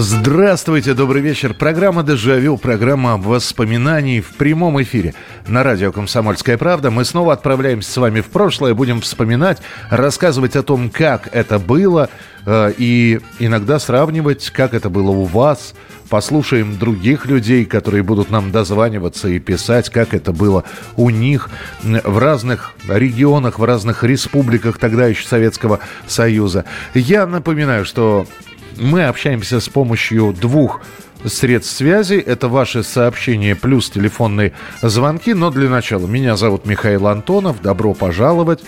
Здравствуйте, добрый вечер. Программа «Дежавю», программа воспоминаний в прямом эфире на радио «Комсомольская правда». Мы снова отправляемся с вами в прошлое, будем вспоминать, рассказывать о том, как это было, э, и иногда сравнивать, как это было у вас. Послушаем других людей, которые будут нам дозваниваться и писать, как это было у них в разных регионах, в разных республиках тогда еще Советского Союза. Я напоминаю, что мы общаемся с помощью двух средств связи. Это ваши сообщения плюс телефонные звонки. Но для начала меня зовут Михаил Антонов. Добро пожаловать.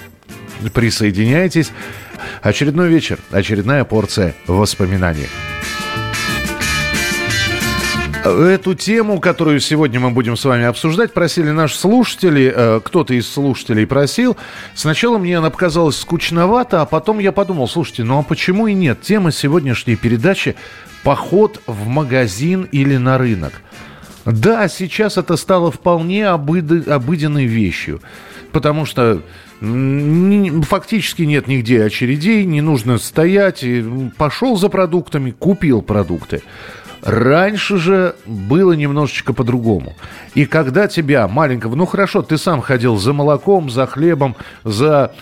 Присоединяйтесь. Очередной вечер, очередная порция воспоминаний. Эту тему, которую сегодня мы будем с вами обсуждать, просили наши слушатели. Э, кто-то из слушателей просил. Сначала мне она показалась скучновато, а потом я подумал, слушайте, ну а почему и нет? Тема сегодняшней передачи – поход в магазин или на рынок. Да, сейчас это стало вполне обыденной вещью, потому что фактически нет нигде очередей, не нужно стоять. Пошел за продуктами, купил продукты. Раньше же было немножечко по-другому. И когда тебя, маленького, ну хорошо, ты сам ходил за молоком, за хлебом, за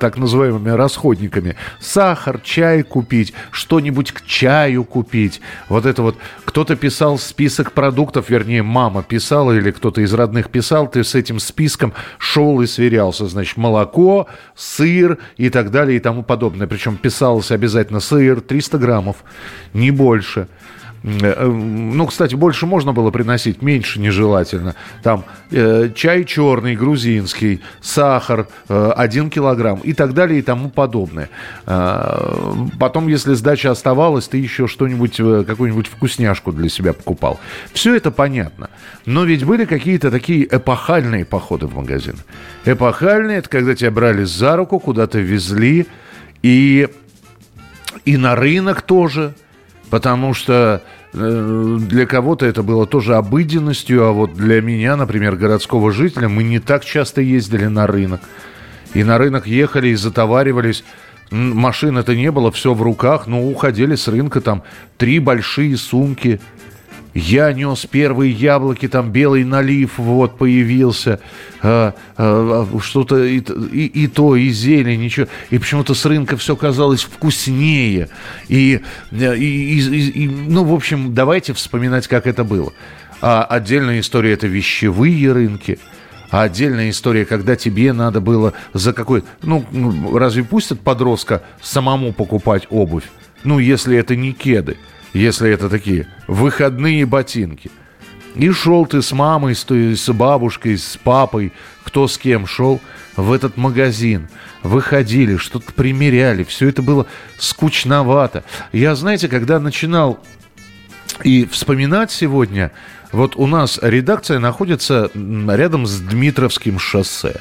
так называемыми расходниками, сахар, чай купить, что-нибудь к чаю купить. Вот это вот, кто-то писал список продуктов, вернее, мама писала или кто-то из родных писал, ты с этим списком шел и сверялся. Значит, молоко, сыр и так далее и тому подобное. Причем писалось обязательно сыр 300 граммов, не больше. Э, ну, кстати, больше можно было приносить, меньше нежелательно. Там э, чай черный, грузинский, сахар, э, 1 килограмм и так далее и тому подобное. Э, потом, если сдача оставалась, ты еще что-нибудь, э, какую-нибудь вкусняшку для себя покупал. Все это понятно. Но ведь были какие-то такие эпохальные походы в магазин. Эпохальные – это когда тебя брали за руку, куда-то везли, и, и на рынок тоже – Потому что э, для кого-то это было тоже обыденностью, а вот для меня, например, городского жителя, мы не так часто ездили на рынок. И на рынок ехали и затоваривались. Машин-то не было, все в руках, но уходили с рынка там три большие сумки – я нес первые яблоки, там белый налив вот появился, а, а, что-то и, и, и то, и зелень, ничего. И почему-то с рынка все казалось вкуснее. И, и, и, и, ну, в общем, давайте вспоминать, как это было. А отдельная история – это вещевые рынки. А отдельная история, когда тебе надо было за какой... Ну разве пустят подростка самому покупать обувь? Ну, если это не кеды если это такие выходные ботинки. И шел ты с мамой, с, с бабушкой, с папой, кто с кем шел в этот магазин. Выходили, что-то примеряли. Все это было скучновато. Я, знаете, когда начинал и вспоминать сегодня, вот у нас редакция находится рядом с Дмитровским шоссе.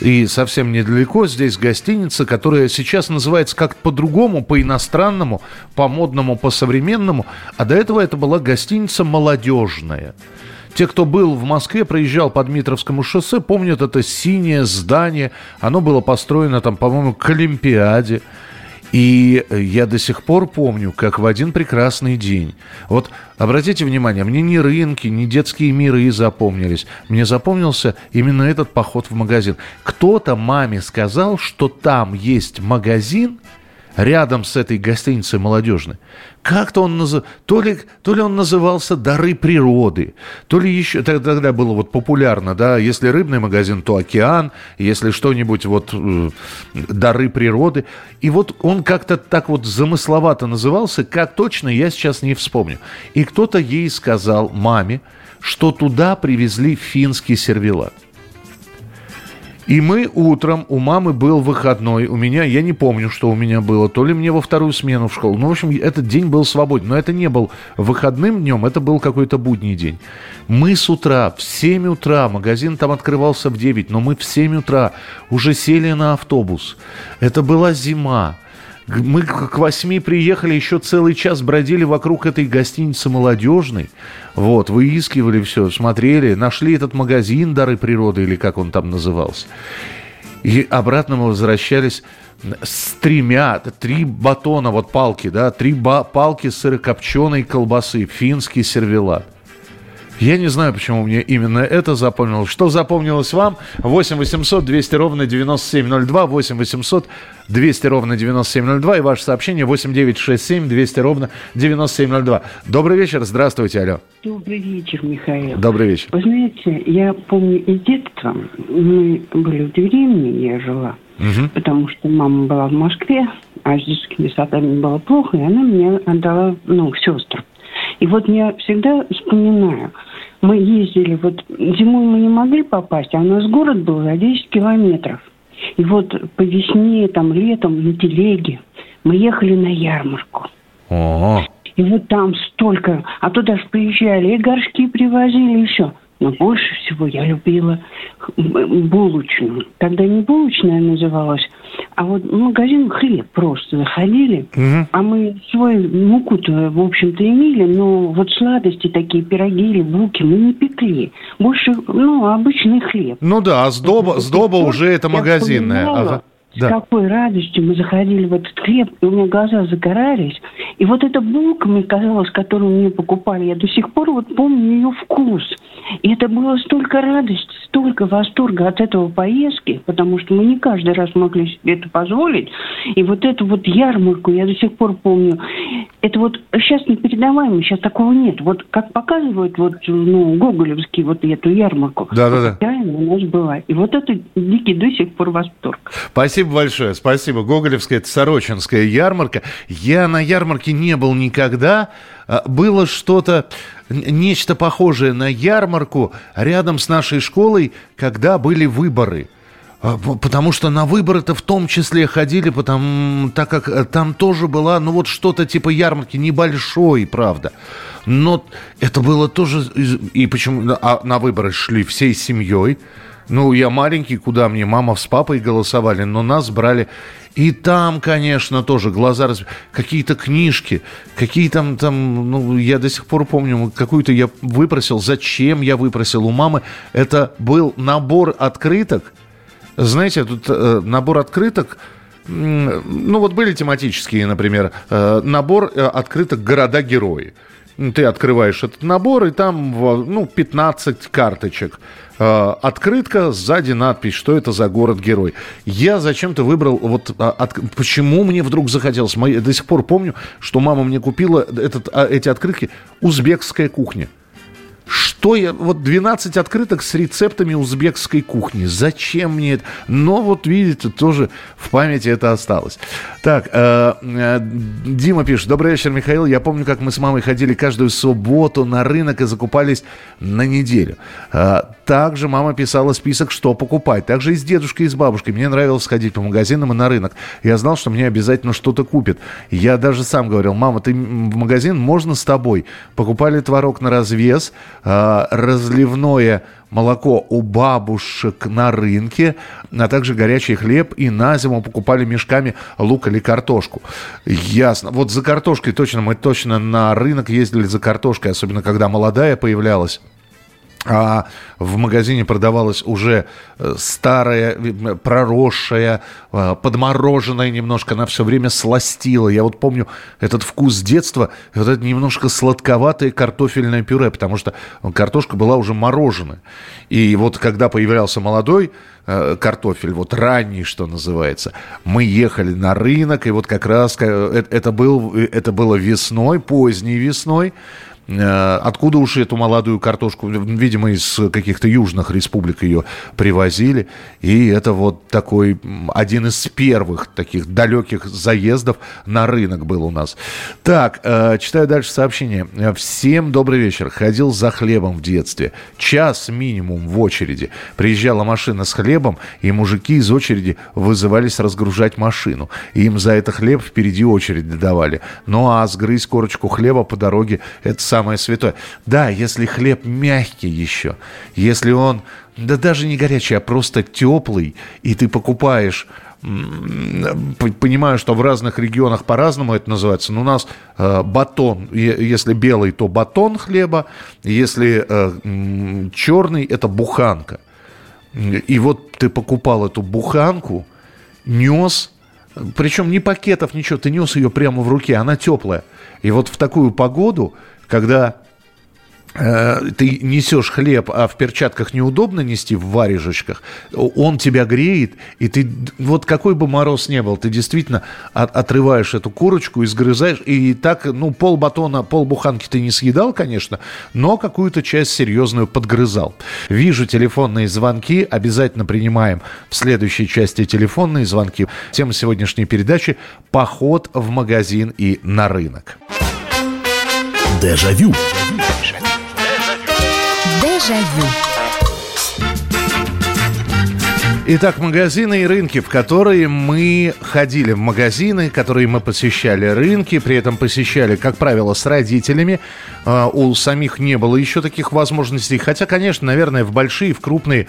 И совсем недалеко здесь гостиница, которая сейчас называется как по-другому, по-иностранному, по-модному, по-современному. А до этого это была гостиница «Молодежная». Те, кто был в Москве, проезжал по Дмитровскому шоссе, помнят это синее здание. Оно было построено там, по-моему, к Олимпиаде. И я до сих пор помню, как в один прекрасный день. Вот обратите внимание, мне ни рынки, ни детские миры запомнились. Мне запомнился именно этот поход в магазин. Кто-то маме сказал, что там есть магазин, рядом с этой гостиницей молодежной. Как-то он наз... то, ли, то ли он назывался «Дары природы», то ли еще... Тогда было вот популярно, да, если рыбный магазин, то «Океан», если что-нибудь вот э, «Дары природы». И вот он как-то так вот замысловато назывался, как точно, я сейчас не вспомню. И кто-то ей сказал, маме, что туда привезли финский сервелат. И мы утром, у мамы был выходной, у меня, я не помню, что у меня было, то ли мне во вторую смену в школу. Ну, в общем, этот день был свободен, но это не был выходным днем, это был какой-то будний день. Мы с утра, в 7 утра, магазин там открывался в 9, но мы в 7 утра уже сели на автобус. Это была зима. Мы к восьми приехали, еще целый час бродили вокруг этой гостиницы молодежной. Вот, выискивали все, смотрели, нашли этот магазин «Дары природы» или как он там назывался. И обратно мы возвращались с тремя, три батона, вот палки, да, три ба- палки сырокопченой колбасы, финский сервелат – я не знаю, почему мне именно это запомнилось. Что запомнилось вам? 8 800 200 ровно 9702, 8 800 200 ровно 9702 и ваше сообщение 8 967 200 ровно 9702. Добрый вечер, здравствуйте, алло. Добрый вечер, Михаил. Добрый вечер. Вы знаете, я помню из детства, мы были в деревне, я жила, угу. потому что мама была в Москве, а с детскими садами было плохо, и она меня отдала, ну, сестру. И вот я всегда вспоминаю, мы ездили, вот зимой мы не могли попасть, а у нас город был за 10 километров. И вот по весне, там, летом на телеге мы ехали на ярмарку. О-о-о. И вот там столько, а туда же приезжали, и горшки привозили, и все. Но больше всего я любила булочную. Тогда не булочная называлась, а вот магазин хлеб просто заходили. Угу. А мы свой муку-то, в общем-то, имели, но вот сладости такие, пироги или булки мы не пекли. Больше, ну, обычный хлеб. Ну да, а сдоба, сдоба уже это магазинная. Ага. С да. какой радостью мы заходили в этот хлеб, и у меня глаза загорались. И вот эта булка, мне казалось, которую мне покупали, я до сих пор вот помню ее вкус. И это было столько радости, столько восторга от этого поездки, потому что мы не каждый раз могли себе это позволить. И вот эту вот ярмарку я до сих пор помню. Это вот сейчас непередаваемо, сейчас такого нет. Вот как показывают вот, ну, гоголевский вот эту ярмарку. Да-да-да. Да, у нас была. И вот это дикий до сих пор восторг. Спасибо большое, спасибо. Гоголевская, это Сорочинская ярмарка. Я на ярмарке не был никогда. А, было что-то, нечто похожее на ярмарку рядом с нашей школой, когда были выборы. А, потому что на выборы-то в том числе ходили, потому, так как э, там тоже была, ну вот что-то типа ярмарки, небольшой, правда. Но это было тоже... И почему а на выборы шли всей семьей. Ну, я маленький, куда мне? Мама с папой голосовали, но нас брали. И там, конечно, тоже глаза раз... Какие-то книжки, какие там, там, ну, я до сих пор помню, какую-то я выпросил. Зачем я выпросил у мамы? Это был набор открыток. Знаете, тут э, набор открыток, ну, вот были тематические, например, э, набор э, открыток «Города-герои». Ты открываешь этот набор, и там, ну, 15 карточек. Э, открытка, сзади надпись, что это за город-герой. Я зачем-то выбрал, вот а, от, почему мне вдруг захотелось. Я до сих пор помню, что мама мне купила этот, а, эти открытки «Узбекская кухня». Что я... Вот 12 открыток с рецептами узбекской кухни. Зачем мне это? Но вот видите, тоже в памяти это осталось. Так, э, э, Дима пишет. Добрый вечер, Михаил. Я помню, как мы с мамой ходили каждую субботу на рынок и закупались на неделю. Э, также мама писала список, что покупать. Также и с дедушкой, и с бабушкой. Мне нравилось ходить по магазинам и на рынок. Я знал, что мне обязательно что-то купят. Я даже сам говорил, мама, ты в магазин, можно с тобой? Покупали творог на развес, разливное молоко у бабушек на рынке, а также горячий хлеб и на зиму покупали мешками лук или картошку. Ясно. Вот за картошкой точно, мы точно на рынок ездили за картошкой, особенно когда молодая появлялась а в магазине продавалась уже э, старая, э, проросшая, э, подмороженная немножко, она все время сластила. Я вот помню этот вкус детства, вот это немножко сладковатое картофельное пюре, потому что картошка была уже мороженая. И вот когда появлялся молодой картофель, вот ранний, что называется, мы ехали на рынок, и вот как раз это, был, это было весной, поздней весной, откуда уж эту молодую картошку, видимо, из каких-то южных республик ее привозили. И это вот такой один из первых таких далеких заездов на рынок был у нас. Так, э, читаю дальше сообщение. Всем добрый вечер. Ходил за хлебом в детстве. Час минимум в очереди. Приезжала машина с хлебом, и мужики из очереди вызывались разгружать машину. Им за это хлеб впереди очередь давали. Ну а сгрызть корочку хлеба по дороге – это сам самое святое. Да, если хлеб мягкий еще, если он, да даже не горячий, а просто теплый, и ты покупаешь понимаю, что в разных регионах по-разному это называется, но у нас э, батон, если белый, то батон хлеба, если э, черный, это буханка. И вот ты покупал эту буханку, нес, причем ни пакетов, ничего, ты нес ее прямо в руке, она теплая. И вот в такую погоду когда э, ты несешь хлеб, а в перчатках неудобно нести в варежечках, он тебя греет, и ты, вот какой бы мороз не был, ты действительно от, отрываешь эту курочку и сгрызаешь, и так, ну, пол батона, пол буханки ты не съедал, конечно, но какую-то часть серьезную подгрызал. Вижу телефонные звонки, обязательно принимаем в следующей части телефонные звонки. Тема сегодняшней передачи – поход в магазин и на рынок. Дежавю. Дежавю. Итак, магазины и рынки, в которые мы ходили. В магазины, которые мы посещали. Рынки, при этом посещали, как правило, с родителями. А, у самих не было еще таких возможностей. Хотя, конечно, наверное, в большие, в крупные,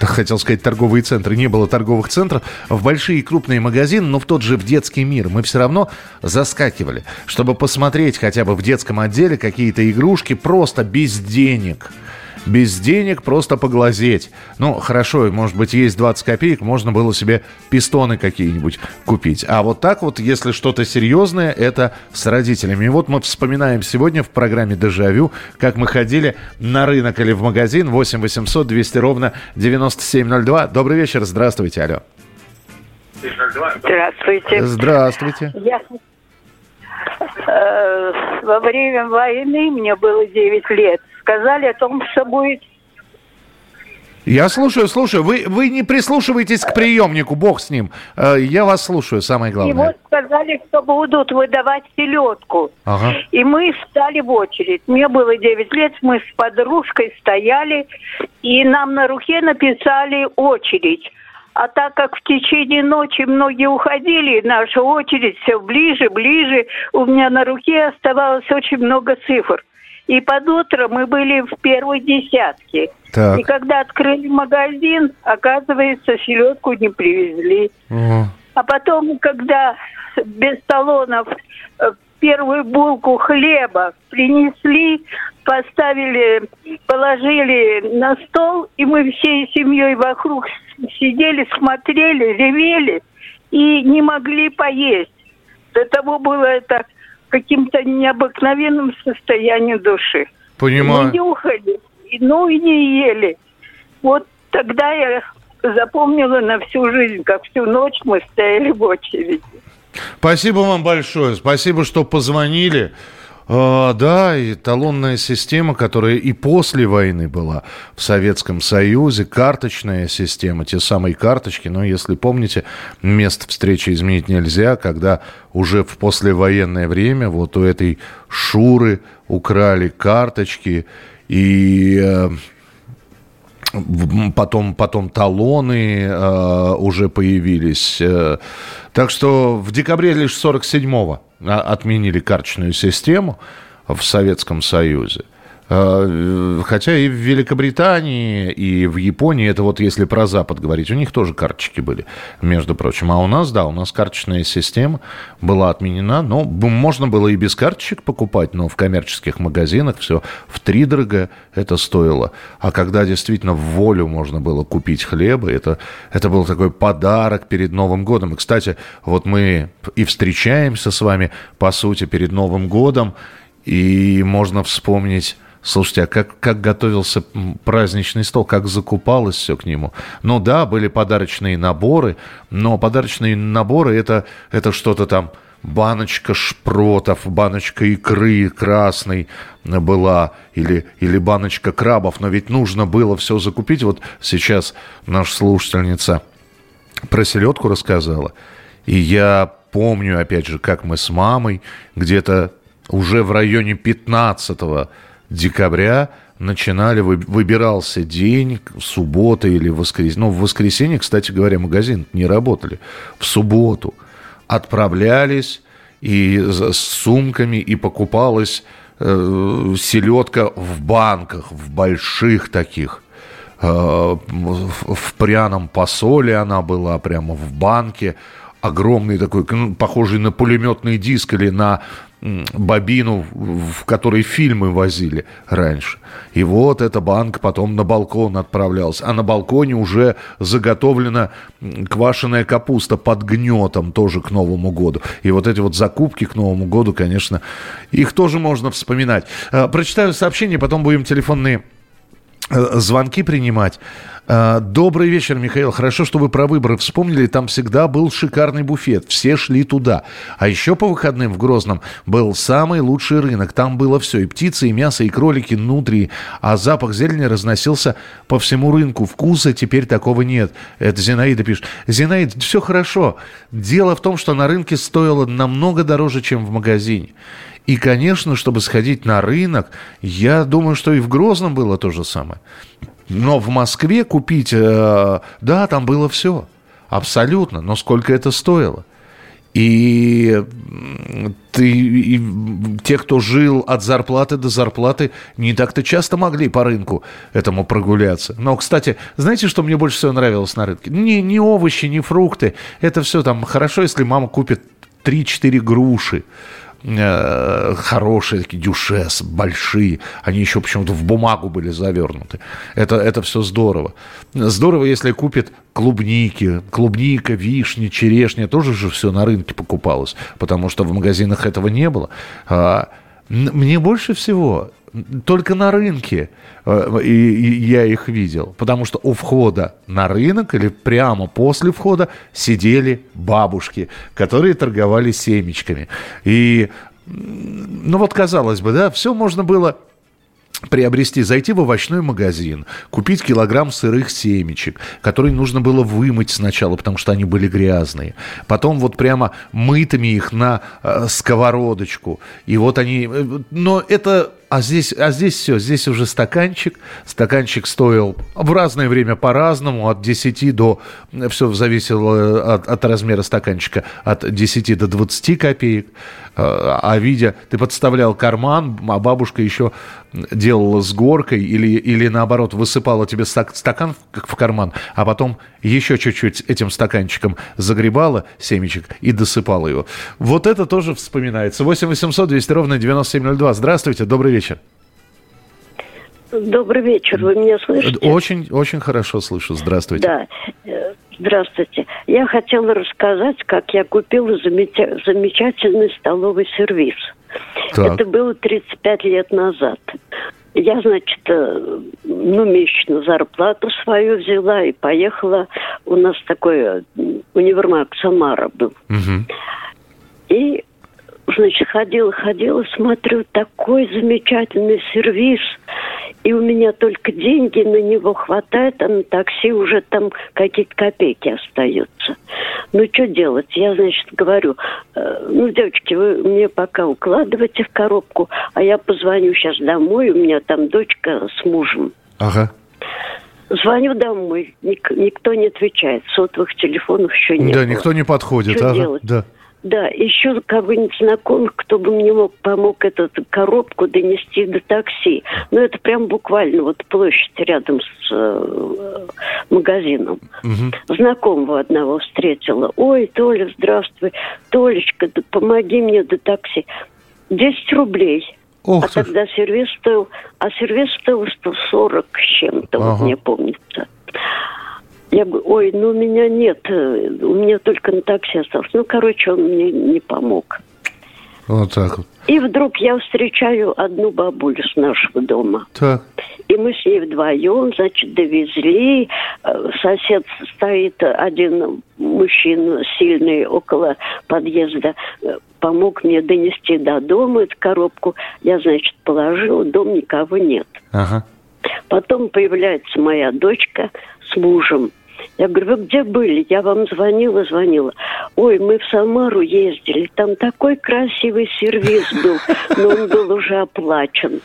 хотел сказать, торговые центры, не было торговых центров, в большие и крупные магазины, но в тот же в детский мир мы все равно заскакивали, чтобы посмотреть хотя бы в детском отделе какие-то игрушки просто без денег – без денег просто поглазеть. Ну, хорошо, может быть, есть 20 копеек, можно было себе пистоны какие-нибудь купить. А вот так вот, если что-то серьезное, это с родителями. И вот мы вспоминаем сегодня в программе «Дежавю», как мы ходили на рынок или в магазин 8 800 200 ровно 9702. Добрый вечер, здравствуйте, алло. Здравствуйте. Здравствуйте. Я э, во время войны мне было 9 лет сказали о том, что будет я слушаю, слушаю. Вы, вы не прислушивайтесь к приемнику, бог с ним. Э, я вас слушаю, самое главное. И вот сказали, что будут выдавать селедку. Ага. И мы встали в очередь. Мне было 9 лет, мы с подружкой стояли, и нам на руке написали очередь. А так как в течение ночи многие уходили, наша очередь все ближе, ближе, у меня на руке оставалось очень много цифр. И под утро мы были в первой десятке. Так. И когда открыли магазин, оказывается, селедку не привезли. Угу. А потом, когда без талонов э, первую булку хлеба принесли, поставили, положили на стол, и мы всей семьей вокруг сидели, смотрели, ревели и не могли поесть. До того было это каким-то необыкновенным состоянием души. Понимаю. Не нюхали, ну и не ели. Вот тогда я запомнила на всю жизнь, как всю ночь мы стояли в очереди. Спасибо вам большое. Спасибо, что позвонили. А, да, и талонная система, которая и после войны была в Советском Союзе, карточная система, те самые карточки, но если помните, место встречи изменить нельзя, когда уже в послевоенное время вот у этой Шуры украли карточки, и э, потом, потом талоны э, уже появились. Э, так что в декабре лишь 47-го отменили карточную систему в Советском Союзе. А, хотя и в Великобритании, и в Японии, это вот если про Запад говорить, у них тоже карточки были, между прочим. А у нас, да, у нас карточная система была отменена. Но можно было и без карточек покупать, но в коммерческих магазинах все в три дорого это стоило. А когда действительно в волю можно было купить хлеба, это, это был такой подарок перед Новым годом. И, кстати, вот мы и встречаемся с вами, по сути, перед Новым годом, и можно вспомнить Слушайте, а как, как готовился праздничный стол, как закупалось все к нему? Ну да, были подарочные наборы, но подарочные наборы это, это что-то там баночка шпротов, баночка икры красной была, или, или баночка крабов, но ведь нужно было все закупить. Вот сейчас наша слушательница про селедку рассказала, и я помню, опять же, как мы с мамой где-то уже в районе 15 декабря начинали, выбирался день, суббота или воскресенье. Ну, в воскресенье, кстати говоря, магазин не работали. В субботу отправлялись и с сумками, и покупалась э, селедка в банках, в больших таких. Э, в, пряном посоле она была прямо в банке огромный такой, ну, похожий на пулеметный диск или на бобину, в которой фильмы возили раньше. И вот эта банка потом на балкон отправлялась. А на балконе уже заготовлена квашеная капуста под гнетом тоже к Новому году. И вот эти вот закупки к Новому году, конечно, их тоже можно вспоминать. А, прочитаю сообщение, потом будем телефонные звонки принимать. А, добрый вечер, Михаил. Хорошо, что вы про выборы вспомнили. Там всегда был шикарный буфет. Все шли туда. А еще по выходным в Грозном был самый лучший рынок. Там было все. И птицы, и мясо, и кролики, нутрии. А запах зелени разносился по всему рынку. Вкуса теперь такого нет. Это Зинаида пишет. Зинаида, все хорошо. Дело в том, что на рынке стоило намного дороже, чем в магазине. И, конечно, чтобы сходить на рынок, я думаю, что и в Грозном было то же самое. Но в Москве купить, э, да, там было все. Абсолютно. Но сколько это стоило? И ты, и те, кто жил от зарплаты до зарплаты, не так-то часто могли по рынку этому прогуляться. Но, кстати, знаете, что мне больше всего нравилось на рынке? Не, не овощи, не фрукты. Это все там хорошо, если мама купит 3-4 груши хорошие, такие дюшес, большие. Они еще почему-то в бумагу были завернуты. Это, это все здорово. Здорово, если купит клубники, клубника, вишня, черешня. Тоже же все на рынке покупалось, потому что в магазинах этого не было. А, мне больше всего только на рынке э, и, я их видел. Потому что у входа на рынок или прямо после входа сидели бабушки, которые торговали семечками. И, ну вот казалось бы, да, все можно было приобрести, зайти в овощной магазин, купить килограмм сырых семечек, которые нужно было вымыть сначала, потому что они были грязные. Потом вот прямо мытыми их на э, сковородочку. И вот они... Э, но это а здесь, а здесь все, здесь уже стаканчик. Стаканчик стоил в разное время по-разному, от 10 до, все зависело от, от размера стаканчика, от 10 до 20 копеек. А, а видя, ты подставлял карман, а бабушка еще делала с горкой или, или наоборот высыпала тебе стакан в карман, а потом еще чуть-чуть этим стаканчиком загребала семечек и досыпала его. Вот это тоже вспоминается. 8 800 200 ровно 9702. Здравствуйте, добрый вечер. Добрый вечер, вы меня слышите? Очень, очень хорошо слышу. Здравствуйте. Да, э, здравствуйте. Я хотела рассказать, как я купила замечательный столовый сервис. Так. Это было 35 лет назад. Я, значит, э, ну, месячную зарплату свою взяла и поехала. У нас такой э, универмаг Самара был. Угу. И, значит, ходила, ходила, смотрю, такой замечательный сервис – и у меня только деньги на него хватает, а на такси уже там какие-то копейки остаются. Ну, что делать? Я, значит, говорю, э, ну, девочки, вы мне пока укладывайте в коробку, а я позвоню сейчас домой, у меня там дочка с мужем. Ага. Звоню домой, ник- никто не отвечает, сотовых телефонов еще нет. Да, никто не подходит. Что ага. делать? Да. Да, еще кого-нибудь знакомых, кто бы мне мог помог эту коробку донести до такси. Ну, это прям буквально вот площадь рядом с э, магазином. Угу. Знакомого одного встретила. Ой, Толя, здравствуй. Толечка, да помоги мне до такси. 10 рублей. Ох, а слушай. тогда сервис стоил, а сервис стоил 140 с чем-то, ага. вот мне помнится. Я говорю, ой, ну у меня нет, э, у меня только на такси осталось. Ну, короче, он мне не помог. Вот так вот. И вдруг я встречаю одну бабулю с нашего дома. Так. И мы с ней вдвоем, значит, довезли. Э, сосед стоит один мужчина сильный около подъезда, э, помог мне донести до дома эту коробку. Я, значит, положила, дом никого нет. Ага. Потом появляется моя дочка с мужем. Я говорю, вы где были? Я вам звонила, звонила. Ой, мы в Самару ездили, там такой красивый сервис был, но он был уже оплачен.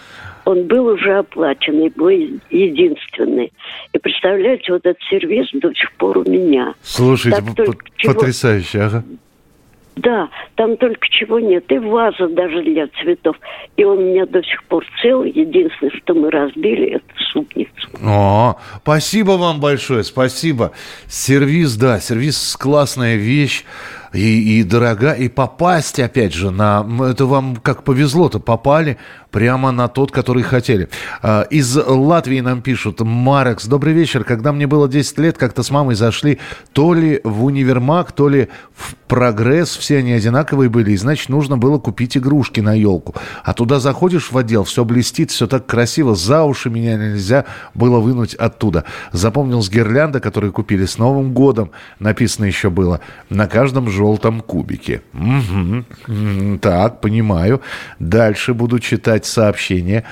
Он был уже оплачен и был единственный. И представляете, вот этот сервис до сих пор у меня. Слушайте, потрясающе, ага. Да, там только чего нет. И ваза даже для цветов. И он у меня до сих пор цел. Единственное, что мы разбили, это супницу. О, спасибо вам большое, спасибо. Сервис, да, сервис классная вещь и, и дорога, и попасть, опять же, на... Это вам как повезло-то, попали прямо на тот, который хотели. А, из Латвии нам пишут, Марекс, добрый вечер. Когда мне было 10 лет, как-то с мамой зашли то ли в универмаг, то ли в прогресс. Все они одинаковые были, и значит, нужно было купить игрушки на елку. А туда заходишь в отдел, все блестит, все так красиво, за уши меня нельзя было вынуть оттуда. Запомнил с гирлянда, которые купили с Новым годом, написано еще было, на каждом желтом кубике. Угу. Так, понимаю. Дальше буду читать сообщение.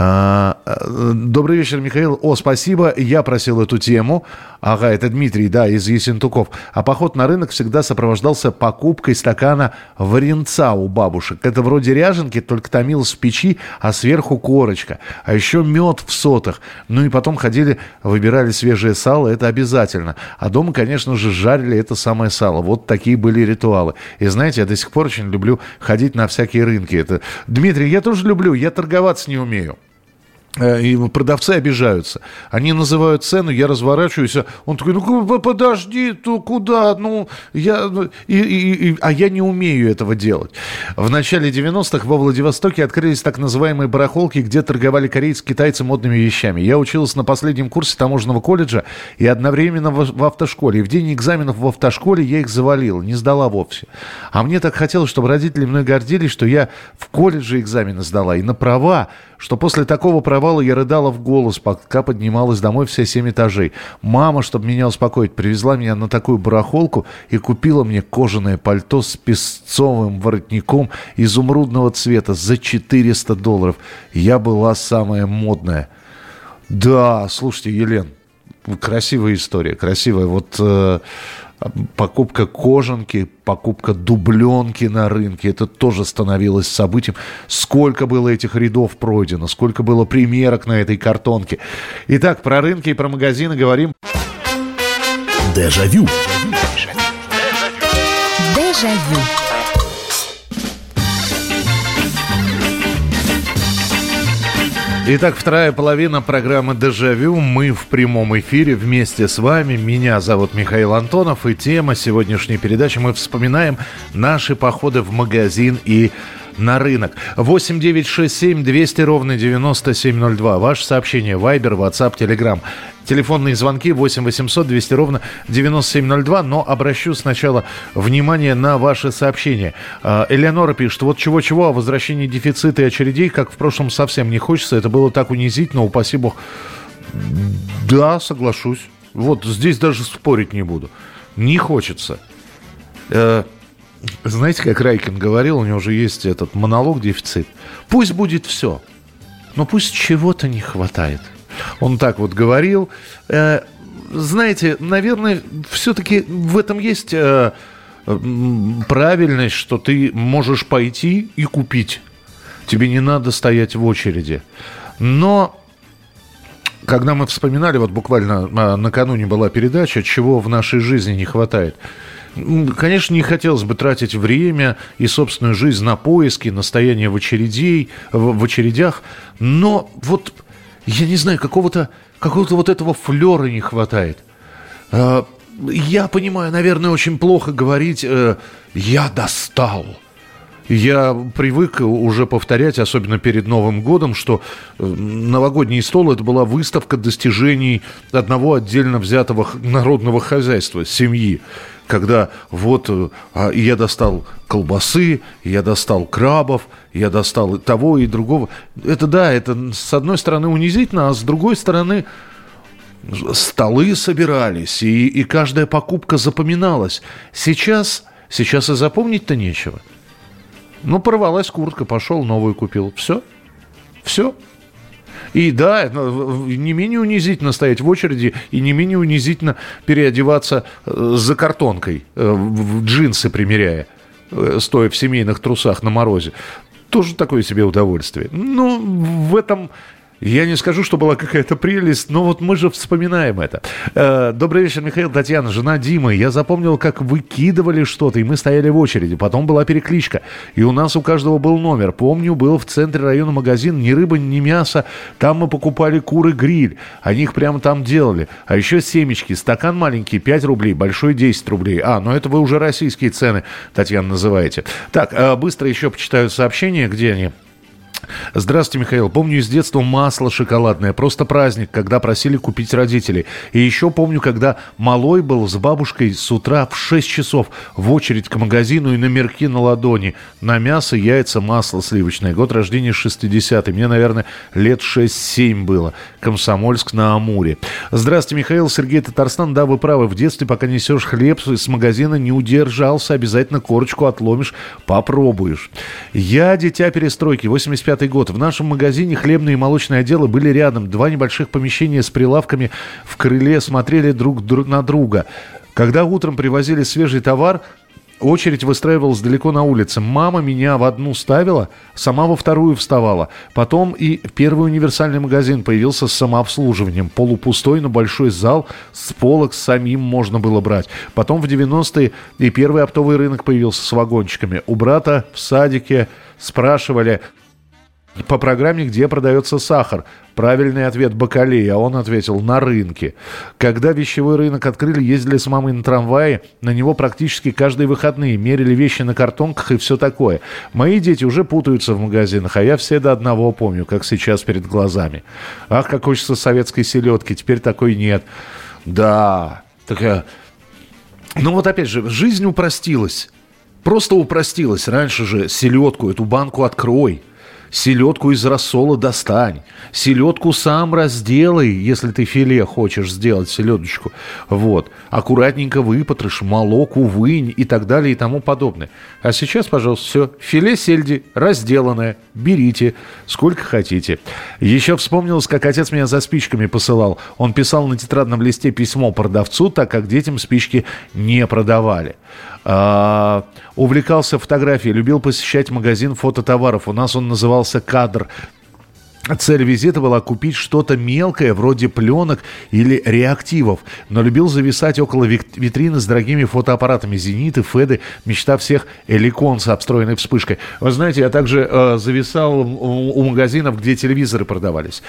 А, э, добрый вечер, Михаил. О, спасибо. Я просил эту тему. Ага, это Дмитрий, да, из Есентуков. А поход на рынок всегда сопровождался покупкой стакана варенца у бабушек. Это вроде ряженки, только томилось в печи, а сверху корочка. А еще мед в сотах. Ну и потом ходили, выбирали свежее сало, это обязательно. А дома, конечно же, жарили это самое сало. Вот такие были ритуалы. И знаете, я до сих пор очень люблю ходить на всякие рынки. Это... Дмитрий, я тоже люблю, я торговаться не умею. Э, и продавцы обижаются. Они называют цену, я разворачиваюсь, он такой, ну подожди, то куда, ну, я, ну, и, и, и, а я не умею этого делать. В начале 90-х во Владивостоке открылись так называемые барахолки, где торговали корейцы, китайцы модными вещами. Я учился на последнем курсе таможенного колледжа и одновременно в, в автошколе. И в день экзаменов в автошколе я их завалил, не сдала вовсе. А мне так хотелось, чтобы родители мной гордились, что я в колледже экзамены сдала и на права, что после такого провала я рыдала в голос, пока поднималась домой все семь этажей. Мама, чтобы меня успокоить, привезла меня на такую барахолку и купила мне кожаное пальто с песцовым воротником изумрудного цвета за 400 долларов. Я была самая модная. Да, слушайте, Елен, красивая история, красивая. Вот э, покупка кожанки, покупка дубленки на рынке, это тоже становилось событием. Сколько было этих рядов пройдено, сколько было примерок на этой картонке. Итак, про рынки и про магазины говорим. Дежавю. Дежавю. Итак, вторая половина программы «Дежавю». Мы в прямом эфире вместе с вами. Меня зовут Михаил Антонов. И тема сегодняшней передачи мы вспоминаем наши походы в магазин и на рынок. 8 9 6 7 200 ровно 9702. Ваше сообщение. Вайбер, WhatsApp, Telegram. Телефонные звонки 8 800 200 ровно 9702. Но обращу сначала внимание на ваши сообщения. А, Элеонора пишет, вот чего-чего, о возвращении дефицита и очередей, как в прошлом, совсем не хочется. Это было так унизительно, упаси бог. Да, соглашусь. Вот здесь даже спорить не буду. Не хочется. Э, знаете, как Райкин говорил, у него уже есть этот монолог «Дефицит». Пусть будет все, но пусть чего-то не хватает – он так вот говорил. Э, знаете, наверное, все-таки в этом есть э, правильность, что ты можешь пойти и купить. Тебе не надо стоять в очереди. Но когда мы вспоминали, вот буквально а, накануне была передача, чего в нашей жизни не хватает. Конечно, не хотелось бы тратить время и собственную жизнь на поиски, на стояние в, очередей, в, в очередях, но вот я не знаю, какого-то какого-то вот этого флера не хватает. А, я понимаю, наверное, очень плохо говорить э, «я достал». Я привык уже повторять, особенно перед Новым годом, что э, новогодний стол – это была выставка достижений одного отдельно взятого народного хозяйства, семьи. Когда вот а, я достал колбасы, я достал крабов, я достал того и другого. Это да, это с одной стороны унизительно, а с другой стороны столы собирались, и, и каждая покупка запоминалась. Сейчас, сейчас и запомнить-то нечего. Ну, порвалась куртка, пошел, новую купил. Все. Все. И да, не менее унизительно стоять в очереди и не менее унизительно переодеваться э, за картонкой, э, в джинсы примеряя, э, стоя в семейных трусах на морозе. Тоже такое себе удовольствие. Ну, в этом я не скажу, что была какая-то прелесть, но вот мы же вспоминаем это. Э, добрый вечер, Михаил, Татьяна, жена Димы. Я запомнил, как выкидывали что-то, и мы стояли в очереди. Потом была перекличка, и у нас у каждого был номер. Помню, был в центре района магазин, ни рыба, ни мясо. Там мы покупали куры гриль. Они их прямо там делали. А еще семечки. Стакан маленький 5 рублей, большой 10 рублей. А, ну это вы уже российские цены, Татьяна, называете. Так, э, быстро еще почитаю сообщения, где они. Здравствуйте, Михаил. Помню из детства масло шоколадное. Просто праздник, когда просили купить родители. И еще помню, когда малой был с бабушкой с утра в 6 часов в очередь к магазину и номерки на ладони. На мясо, яйца, масло сливочное. Год рождения 60-й. Мне, наверное, лет 6-7 было. Комсомольск на Амуре. Здравствуйте, Михаил. Сергей Татарстан. Да, вы правы. В детстве, пока несешь хлеб с магазина, не удержался. Обязательно корочку отломишь, попробуешь. Я дитя перестройки. 85 1995 год. В нашем магазине хлебные и молочные отделы были рядом. Два небольших помещения с прилавками в крыле смотрели друг на друга. Когда утром привозили свежий товар, Очередь выстраивалась далеко на улице. Мама меня в одну ставила, сама во вторую вставала. Потом и первый универсальный магазин появился с самообслуживанием. Полупустой, но большой зал с полок самим можно было брать. Потом в 90-е и первый оптовый рынок появился с вагончиками. У брата в садике спрашивали, по программе, где продается сахар. Правильный ответ Бакалей, а он ответил на рынке. Когда вещевой рынок открыли, ездили с мамой на трамвае, на него практически каждые выходные, мерили вещи на картонках и все такое. Мои дети уже путаются в магазинах, а я все до одного помню, как сейчас перед глазами. Ах, как хочется советской селедки, теперь такой нет. Да, такая... Ну вот опять же, жизнь упростилась. Просто упростилась. Раньше же селедку, эту банку открой – Селедку из рассола достань. Селедку сам разделай, если ты филе хочешь сделать, селедочку. Вот. Аккуратненько выпотрошь, молоку вынь и так далее и тому подобное. А сейчас, пожалуйста, все. Филе сельди разделанное. Берите, сколько хотите. Еще вспомнилось, как отец меня за спичками посылал. Он писал на тетрадном листе письмо продавцу, так как детям спички не продавали. А, увлекался фотографией, любил посещать магазин фототоваров. У нас он назывался «Кадр». Цель визита была купить что-то мелкое, вроде пленок или реактивов, но любил зависать около витрины с дорогими фотоаппаратами «Зениты», «Феды», мечта всех «Эликон» с обстроенной вспышкой. Вы знаете, я также э, зависал у, у магазинов, где телевизоры продавались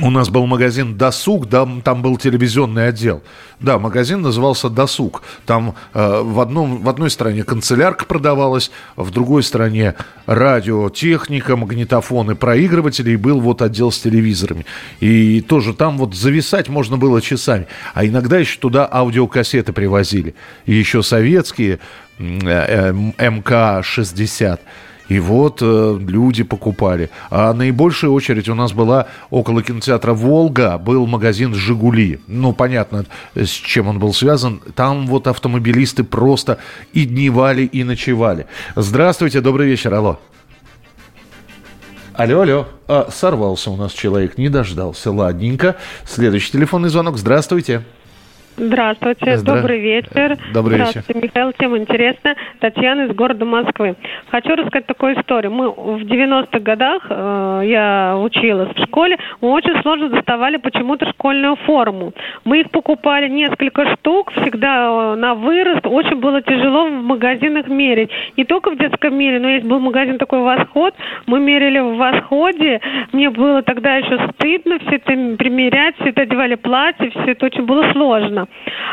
у нас был магазин «Досуг», да, там был телевизионный отдел. Да, магазин назывался «Досуг». Там э, в, одном, в одной стороне канцелярка продавалась, в другой стороне радиотехника, магнитофоны, проигрыватели, и был вот отдел с телевизорами. И тоже там вот зависать можно было часами. А иногда еще туда аудиокассеты привозили. И еще советские э, э, МК-60. И вот э, люди покупали. А наибольшая очередь у нас была около кинотеатра «Волга». Был магазин «Жигули». Ну, понятно, с чем он был связан. Там вот автомобилисты просто и дневали, и ночевали. Здравствуйте, добрый вечер, алло. Алло, алло. А, сорвался у нас человек, не дождался. Ладненько. Следующий телефонный звонок. Здравствуйте. Здравствуйте, Здра... добрый вечер. Добрый Здравствуйте, вечер. Михаил, тема интересная. Татьяна из города Москвы. Хочу рассказать такую историю. Мы в 90-х годах, э, я училась в школе, мы очень сложно доставали почему-то школьную форму. Мы их покупали несколько штук, всегда э, на вырост. Очень было тяжело в магазинах мерить. Не только в детском мире, но есть был магазин такой «Восход». Мы мерили в «Восходе». Мне было тогда еще стыдно все это примерять, все это одевали платье, все это очень было сложно.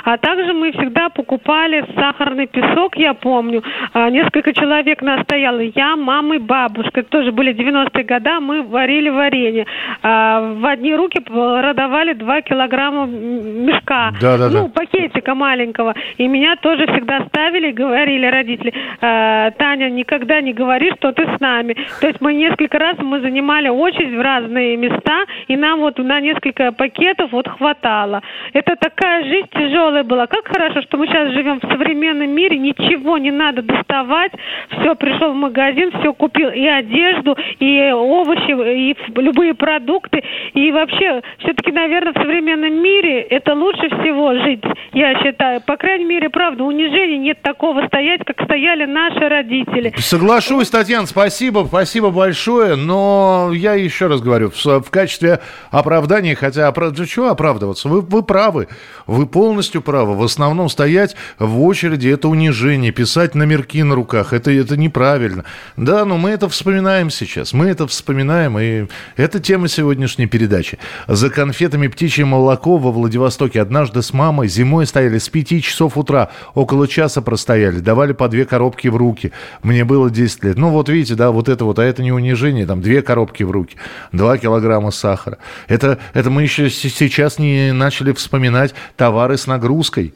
А также мы всегда покупали сахарный песок, я помню. А, несколько человек настояло. Я, мама и бабушка. Тоже были 90-е годы, мы варили варенье. А, в одни руки продавали 2 килограмма мешка. Да, да, ну, да. пакетика маленького. И меня тоже всегда ставили, говорили родители, «А, Таня, никогда не говори, что ты с нами. То есть мы несколько раз мы занимали очередь в разные места, и нам вот на несколько пакетов вот хватало. Это такая жизнь тяжелая была. Как хорошо, что мы сейчас живем в современном мире, ничего не надо доставать, все, пришел в магазин, все купил, и одежду, и овощи, и любые продукты, и вообще, все-таки, наверное, в современном мире это лучше всего жить, я считаю. По крайней мере, правда, унижения нет такого стоять, как стояли наши родители. Соглашусь, Татьяна, спасибо, спасибо большое, но я еще раз говорю, в, в качестве оправдания, хотя оправ... чего оправдываться, вы, вы правы, вы полностью правы, в основном стоять в очереди это унижение, писать номерки на руках, это, это неправильно. Да, но мы это вспоминаем сейчас, мы это вспоминаем, и это тема сегодняшней передачи. За конфетами птичье молоко во Владивостоке однажды с мамой зимой стояли с 5 часов утра, около часа простояли, давали по две коробки в руки. Мне было 10 лет. Ну вот видите, да, вот это вот, а это не унижение, там две коробки в руки, 2 килограмма сахара. Это, это мы еще сейчас не начали вспоминать товары с нагрузкой.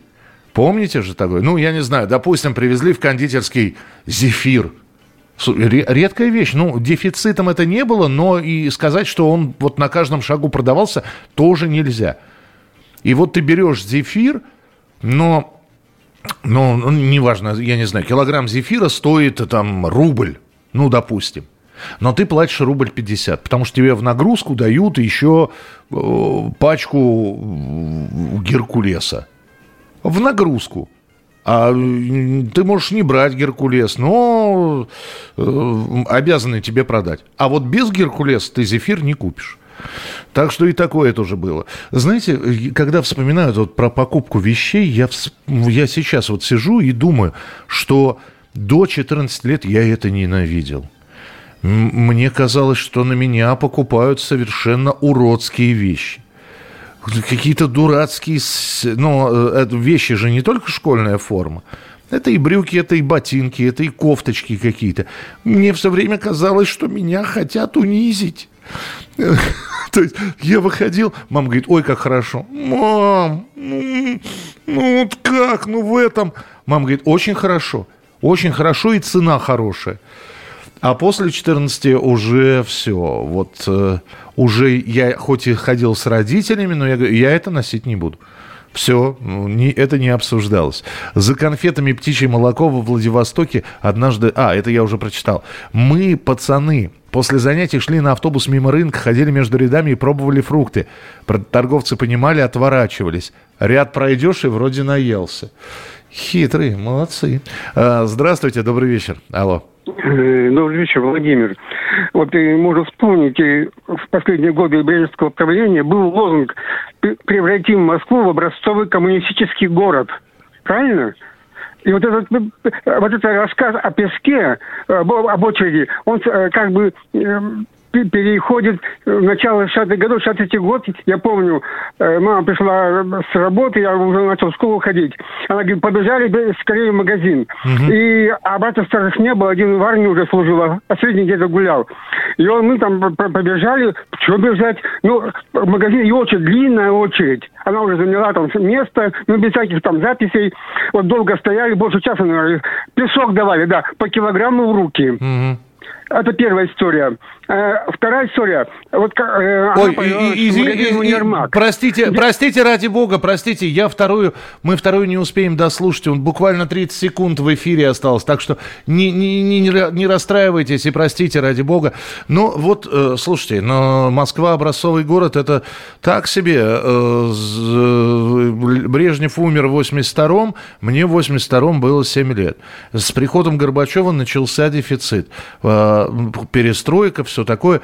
Помните же такое? Ну, я не знаю, допустим, привезли в кондитерский зефир. Редкая вещь. Ну, дефицитом это не было, но и сказать, что он вот на каждом шагу продавался, тоже нельзя. И вот ты берешь зефир, но, но ну, неважно, я не знаю, килограмм зефира стоит там рубль, ну, допустим. Но ты платишь рубль 50, потому что тебе в нагрузку дают еще э, пачку Геркулеса. В нагрузку. А ты можешь не брать Геркулес, но э, обязаны тебе продать. А вот без Геркулеса ты зефир не купишь. Так что и такое тоже было. Знаете, когда вспоминают вот про покупку вещей, я, я сейчас вот сижу и думаю, что до 14 лет я это ненавидел. Мне казалось, что на меня покупают совершенно уродские вещи. Какие-то дурацкие... Ну, вещи же не только школьная форма. Это и брюки, это и ботинки, это и кофточки какие-то. Мне все время казалось, что меня хотят унизить. То есть я выходил, мама говорит, ой, как хорошо. Мам, ну, ну вот как, ну в этом. Мама говорит, очень хорошо, очень хорошо и цена хорошая. А после 14 уже все. Вот э, уже я хоть и ходил с родителями, но я, я это носить не буду. Все, ну, не, это не обсуждалось. За конфетами птичье молоко во Владивостоке однажды... А, это я уже прочитал. Мы, пацаны, после занятий шли на автобус мимо рынка, ходили между рядами и пробовали фрукты. Торговцы понимали, отворачивались. Ряд пройдешь и вроде наелся. Хитрые, молодцы. А, здравствуйте, добрый вечер. Алло. Э, добрый вечер, Владимир. Вот и можно вспомнить, в последние годы брежневского правления был лозунг «Превратим Москву в образцовый коммунистический город». Правильно? И вот этот, вот этот рассказ о песке, об очереди, он э, как бы переходит в начало 60-х годов, 63 год, я помню, э, мама пришла с работы, я уже начал в школу ходить. Она говорит, побежали скорее в магазин. Угу. И а брата старых не было, один в армии уже служил, а средний где-то гулял. И он, мы там побежали, что бежать? Ну, в магазине и очередь, длинная очередь. Она уже заняла там место, ну, без всяких там записей. Вот долго стояли, больше часа, наверное. Песок давали, да, по килограмму в руки. Угу. Это первая история. Э, вторая история. Вот, э, Ой, и, и, и, простите, простите, ради бога, простите, я вторую, мы вторую не успеем дослушать, он буквально 30 секунд в эфире осталось, так что не, не, не, не расстраивайтесь и простите, ради бога. Ну вот, э, слушайте, но Москва образцовый город, это так себе. Брежнев умер в 82-м, мне в 82-м было 7 лет. С приходом Горбачева начался дефицит. Перестройка, все такое.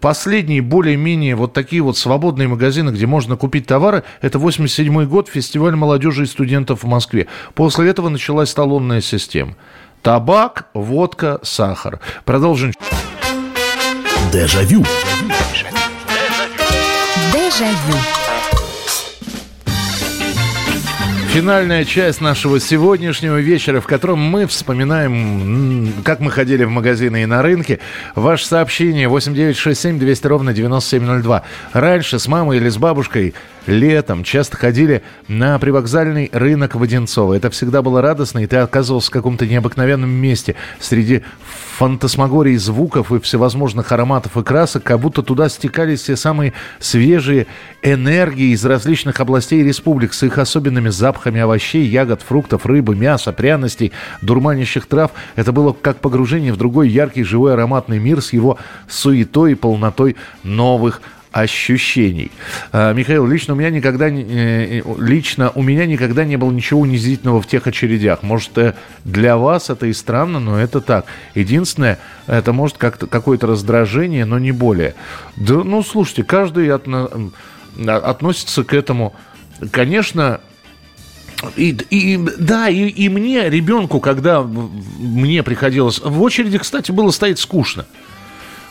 Последние более-менее вот такие вот свободные магазины, где можно купить товары, это 87 год, фестиваль молодежи и студентов в Москве. После этого началась талонная система. Табак, водка, сахар. Продолжим. Дежавю. Дежавю. Финальная часть нашего сегодняшнего вечера, в котором мы вспоминаем, как мы ходили в магазины и на рынке. Ваше сообщение 8967 200 ровно 9702. Раньше с мамой или с бабушкой летом часто ходили на привокзальный рынок Воденцова. Это всегда было радостно, и ты оказывался в каком-то необыкновенном месте среди фантасмагории звуков и всевозможных ароматов и красок, как будто туда стекались все самые свежие энергии из различных областей республик с их особенными запахами овощей, ягод, фруктов, рыбы, мяса, пряностей, дурманящих трав. Это было как погружение в другой яркий, живой, ароматный мир с его суетой и полнотой новых ощущений. А, Михаил, лично у меня никогда не, э, лично у меня никогда не было ничего унизительного в тех очередях. Может, э, для вас это и странно, но это так. Единственное, это может как-то какое-то раздражение, но не более. Да, ну, слушайте, каждый отно, относится к этому. Конечно, и, и, да, и, и мне, ребенку, когда мне приходилось... В очереди, кстати, было стоять скучно.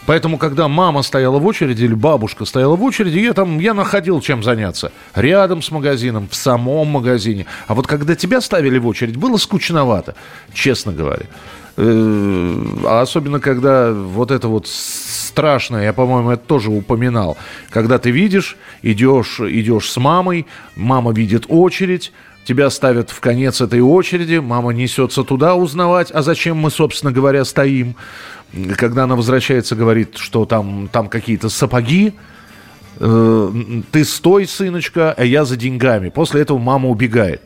Поэтому, когда мама стояла в очереди или бабушка стояла в очереди, я там, я находил чем заняться. Рядом с магазином, в самом магазине. А вот когда тебя ставили в очередь, было скучновато, честно говоря. Э, а особенно, когда вот это вот страшное, я, по-моему, это тоже упоминал. Когда ты видишь, идешь, идешь с мамой, мама видит очередь, тебя ставят в конец этой очереди, мама несется туда узнавать, а зачем мы, собственно говоря, стоим когда она возвращается, говорит, что там, там какие-то сапоги, э, ты стой, сыночка, а я за деньгами. После этого мама убегает.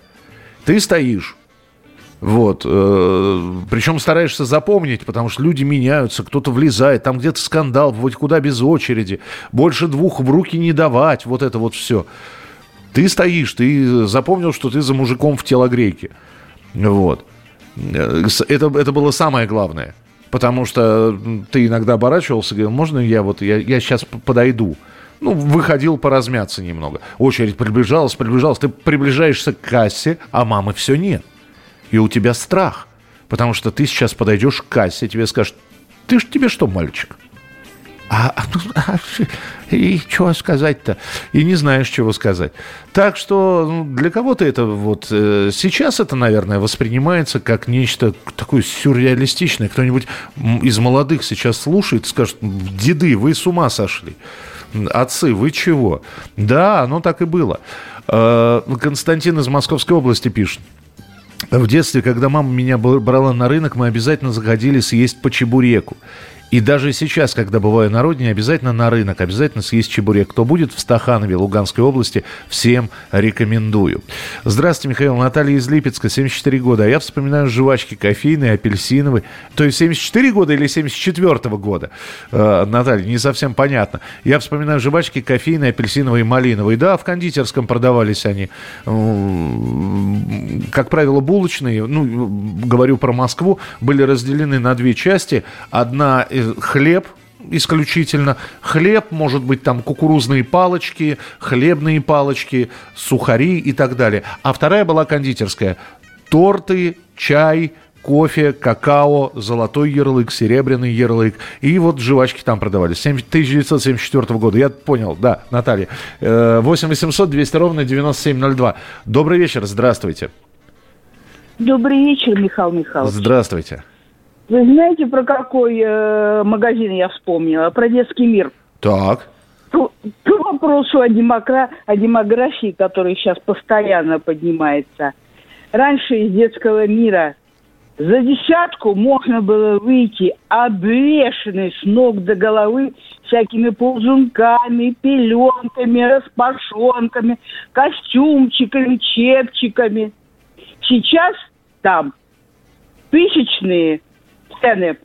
Ты стоишь. Вот. Э, причем стараешься запомнить, потому что люди меняются, кто-то влезает, там где-то скандал, вот куда без очереди, больше двух в руки не давать, вот это вот все. Ты стоишь, ты запомнил, что ты за мужиком в телогрейке. Вот. Э, это, это было самое главное. Потому что ты иногда оборачивался, говорил, можно я вот, я, я сейчас подойду. Ну, выходил поразмяться немного. Очередь приближалась, приближалась. Ты приближаешься к кассе, а мамы все нет. И у тебя страх. Потому что ты сейчас подойдешь к кассе, тебе скажут, ты ж тебе что, мальчик? А, а, а и что сказать-то? И не знаешь, чего сказать. Так что ну, для кого-то это вот э, сейчас это, наверное, воспринимается как нечто такое сюрреалистичное. Кто-нибудь из молодых сейчас слушает скажет, деды, вы с ума сошли. Отцы, вы чего? Да, оно так и было. Э, Константин из Московской области пишет. В детстве, когда мама меня брала на рынок, мы обязательно заходили съесть по чебуреку. И даже сейчас, когда бываю на родине, обязательно на рынок, обязательно съесть чебурек. Кто будет в Стаханове, Луганской области, всем рекомендую. Здравствуйте, Михаил. Наталья из Липецка, 74 года. А я вспоминаю жвачки кофейные, апельсиновые. То есть 74 года или 74 года? Э, Наталья, не совсем понятно. Я вспоминаю жвачки кофейные, апельсиновые, малиновые. Да, в кондитерском продавались они. Как правило, булочные, ну, говорю про Москву, были разделены на две части. Одна хлеб, исключительно. Хлеб, может быть, там кукурузные палочки, хлебные палочки, сухари и так далее. А вторая была кондитерская. Торты, чай, кофе, какао, золотой ярлык, серебряный ярлык. И вот жвачки там продавались. 1974 года. Я понял, да, Наталья. 8 800 200 ровно 9702. Добрый вечер, здравствуйте. Добрый вечер, Михаил Михайлович. Здравствуйте. Вы знаете, про какой э, магазин я вспомнила? Про детский мир. Так. К, к вопросу о, демокра... о демографии, который сейчас постоянно поднимается. Раньше из детского мира за десятку можно было выйти обвешенный с ног до головы всякими ползунками, пеленками, распашонками, костюмчиками, чепчиками. Сейчас там тысячные цены.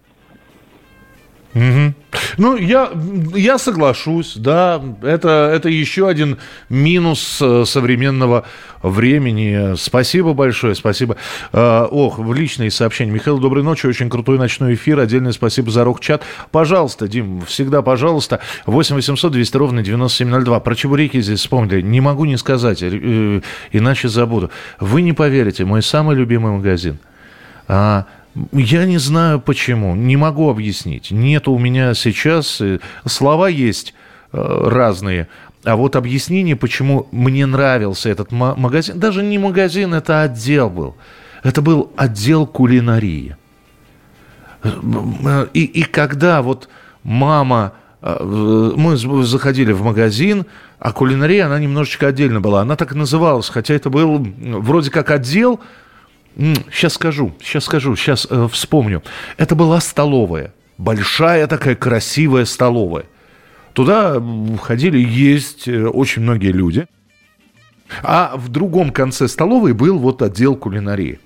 Угу. Ну, я, я соглашусь, да, это, это еще один минус э, современного времени. Спасибо большое, спасибо. Э, ох, в личные сообщения. Михаил, доброй ночи, очень крутой ночной эфир. Отдельное спасибо за рок-чат. Пожалуйста, Дим, всегда пожалуйста. 8 800 200 ровно 9702. Про чебуреки здесь вспомнили. Не могу не сказать, э, иначе забуду. Вы не поверите, мой самый любимый магазин. А, я не знаю почему, не могу объяснить. Нет у меня сейчас, э, слова есть э, разные. а вот объяснение, почему мне нравился этот магазин, даже не магазин, это отдел был. Это был отдел кулинарии. И, и когда вот мама, э, мы заходили в магазин, а кулинария, она немножечко отдельно была. Она так и называлась, хотя это был вроде как отдел, сейчас скажу, сейчас скажу, сейчас э, вспомню. Это была столовая, большая такая красивая столовая. Туда ходили есть э, очень многие люди. А в другом конце столовой был вот отдел кулинарии.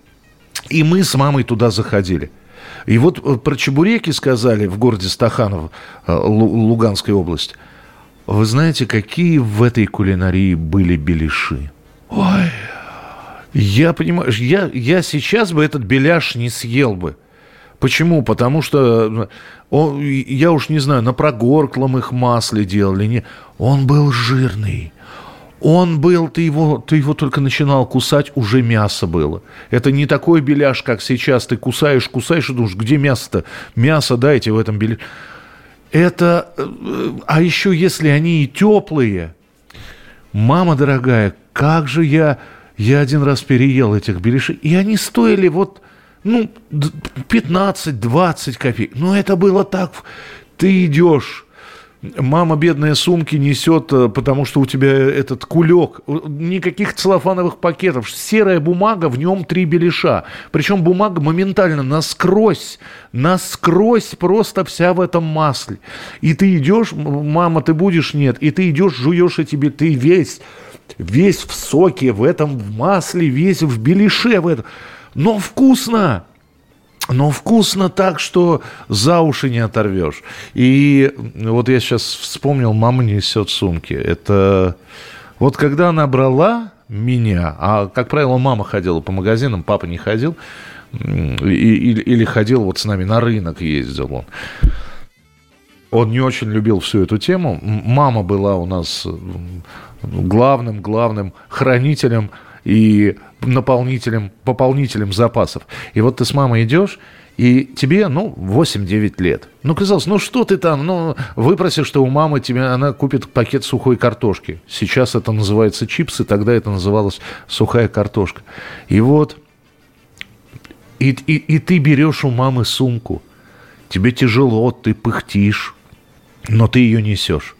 И мы с мамой туда заходили. И вот э, про чебуреки сказали в городе Стаханов, э, Луганской области. Вы знаете, какие в этой кулинарии были беляши? Ой, я понимаю, я, я сейчас бы этот беляш не съел бы. Почему? Потому что он, я уж не знаю, на прогорклом их масле делали. Не, он был жирный. Он был, ты его, ты его только начинал кусать, уже мясо было. Это не такой беляш, как сейчас. Ты кусаешь, кусаешь и думаешь, где мясо-то? Мясо дайте в этом беляше. Это, э, а еще если они и теплые. Мама дорогая, как же я, я один раз переел этих беляшей. И они стоили вот, ну, 15-20 копеек. Но это было так. Ты идешь, мама бедные сумки несет, э, потому что у тебя этот кулек. Никаких целлофановых пакетов. Серая бумага, в нем три беляша. Причем бумага моментально насквозь, насквозь просто вся в этом масле. И ты идешь, мама, ты будешь? Нет. И ты идешь, жуешь эти, ты весь, весь в соке, в этом в масле, весь в беляше в этом но вкусно. Но вкусно так, что за уши не оторвешь. И вот я сейчас вспомнил, мама несет сумки. Это вот когда она брала меня, а, как правило, мама ходила по магазинам, папа не ходил, или, или ходил вот с нами на рынок ездил он. Он не очень любил всю эту тему. Мама была у нас главным, главным хранителем и наполнителем, пополнителем запасов. И вот ты с мамой идешь, и тебе, ну, 8-9 лет. Ну, казалось, ну что ты там, ну, выпросишь, что у мамы тебе, она купит пакет сухой картошки. Сейчас это называется чипсы, тогда это называлось сухая картошка. И вот, и, и, и ты берешь у мамы сумку. Тебе тяжело, ты пыхтишь, но ты ее несешь.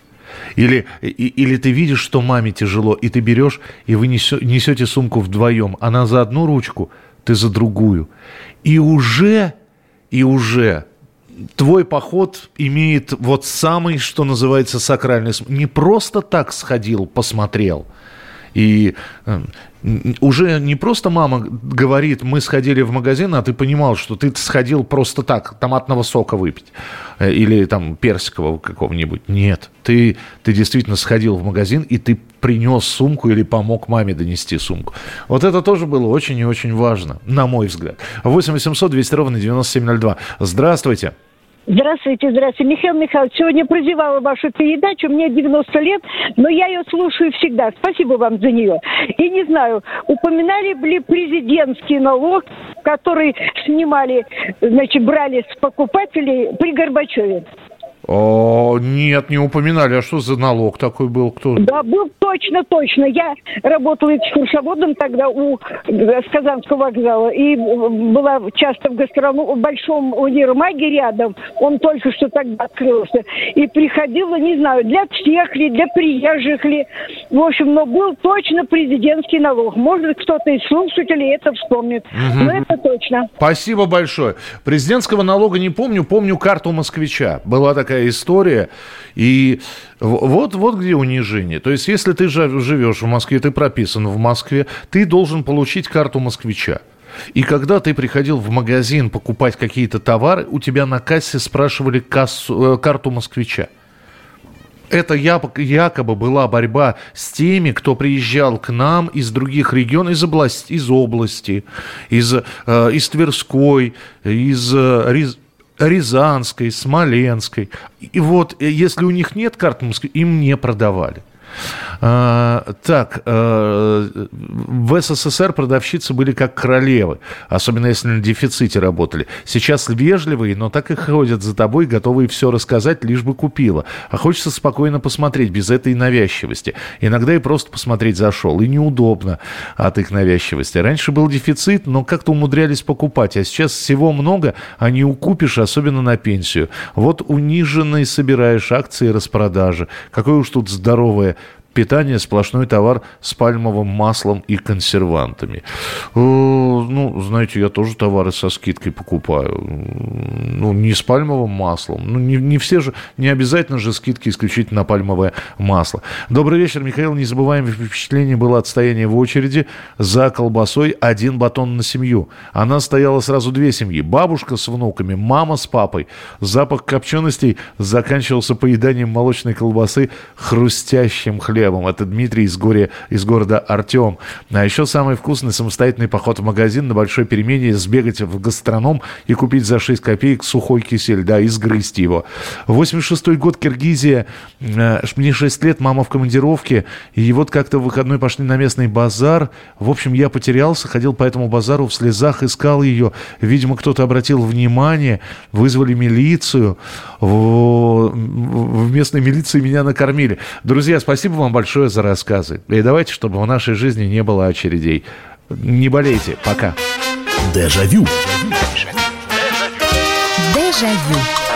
Или, или ты видишь, что маме тяжело, и ты берешь, и вы несете сумку вдвоем. Она за одну ручку, ты за другую. И уже, и уже твой поход имеет вот самый, что называется, сакральный смысл. Не просто так сходил, посмотрел – и э, уже не просто мама говорит, мы сходили в магазин, а ты понимал, что ты сходил просто так, томатного сока выпить э, или там персикового какого-нибудь. Нет, ты, ты действительно сходил в магазин, и ты принес сумку или помог маме донести сумку. Вот это тоже было очень и очень важно, на мой взгляд. 8 800 200 ровно 9702. Здравствуйте. Здравствуйте, здравствуйте. Михаил Михайлович, сегодня прозевала вашу передачу, мне 90 лет, но я ее слушаю всегда. Спасибо вам за нее. И не знаю, упоминали ли президентский налог, который снимали, значит, брали с покупателей при Горбачеве? О, нет, не упоминали. А что за налог такой был? Кто? Да, был точно, точно. Я работала экскурсоводом тогда у э, Казанского вокзала. И была часто в гастроном, в большом универмаге рядом. Он только что тогда открылся. И приходила, не знаю, для всех ли, для приезжих ли. В общем, но был точно президентский налог. Может, кто-то из слушателей это вспомнит. Угу. Но это точно. Спасибо большое. Президентского налога не помню. Помню карту москвича. Была такая такая история. И вот, вот где унижение. То есть, если ты живешь в Москве, ты прописан в Москве, ты должен получить карту москвича. И когда ты приходил в магазин покупать какие-то товары, у тебя на кассе спрашивали кассу, э, карту москвича. Это якобы была борьба с теми, кто приезжал к нам из других регионов, из области, из, области, из, э, из Тверской, из, э, Рязанской, Смоленской. И вот, э, если у них нет карт Москвы, им не продавали. А, так, а, в СССР продавщицы были как королевы, особенно если на дефиците работали. Сейчас вежливые, но так и ходят за тобой, готовые все рассказать, лишь бы купила. А хочется спокойно посмотреть, без этой навязчивости. Иногда и просто посмотреть зашел. И неудобно от их навязчивости. Раньше был дефицит, но как-то умудрялись покупать. А сейчас всего много, а не укупишь, особенно на пенсию. Вот униженный собираешь акции распродажи. Какое уж тут здоровое питание сплошной товар с пальмовым маслом и консервантами. Э, ну, знаете, я тоже товары со скидкой покупаю. Ну, не с пальмовым маслом. Ну, не, не все же, не обязательно же скидки исключительно на пальмовое масло. Добрый вечер, Михаил. Незабываемое впечатление было отстояние в очереди за колбасой один батон на семью. Она стояла сразу две семьи. Бабушка с внуками, мама с папой. Запах копченостей заканчивался поеданием молочной колбасы хрустящим хлебом хлебом. Это Дмитрий из, горе, из города Артем. А еще самый вкусный самостоятельный поход в магазин на большой перемене, сбегать в гастроном и купить за 6 копеек сухой кисель, да, и сгрызть его. 86 год, Киргизия. Э, мне 6 лет, мама в командировке. И вот как-то в выходной пошли на местный базар. В общем, я потерялся, ходил по этому базару в слезах, искал ее. Видимо, кто-то обратил внимание, вызвали милицию. В, в местной милиции меня накормили. Друзья, спасибо вам большое за рассказы. И давайте, чтобы в нашей жизни не было очередей. Не болейте. Пока. Дежавю. Дежавю.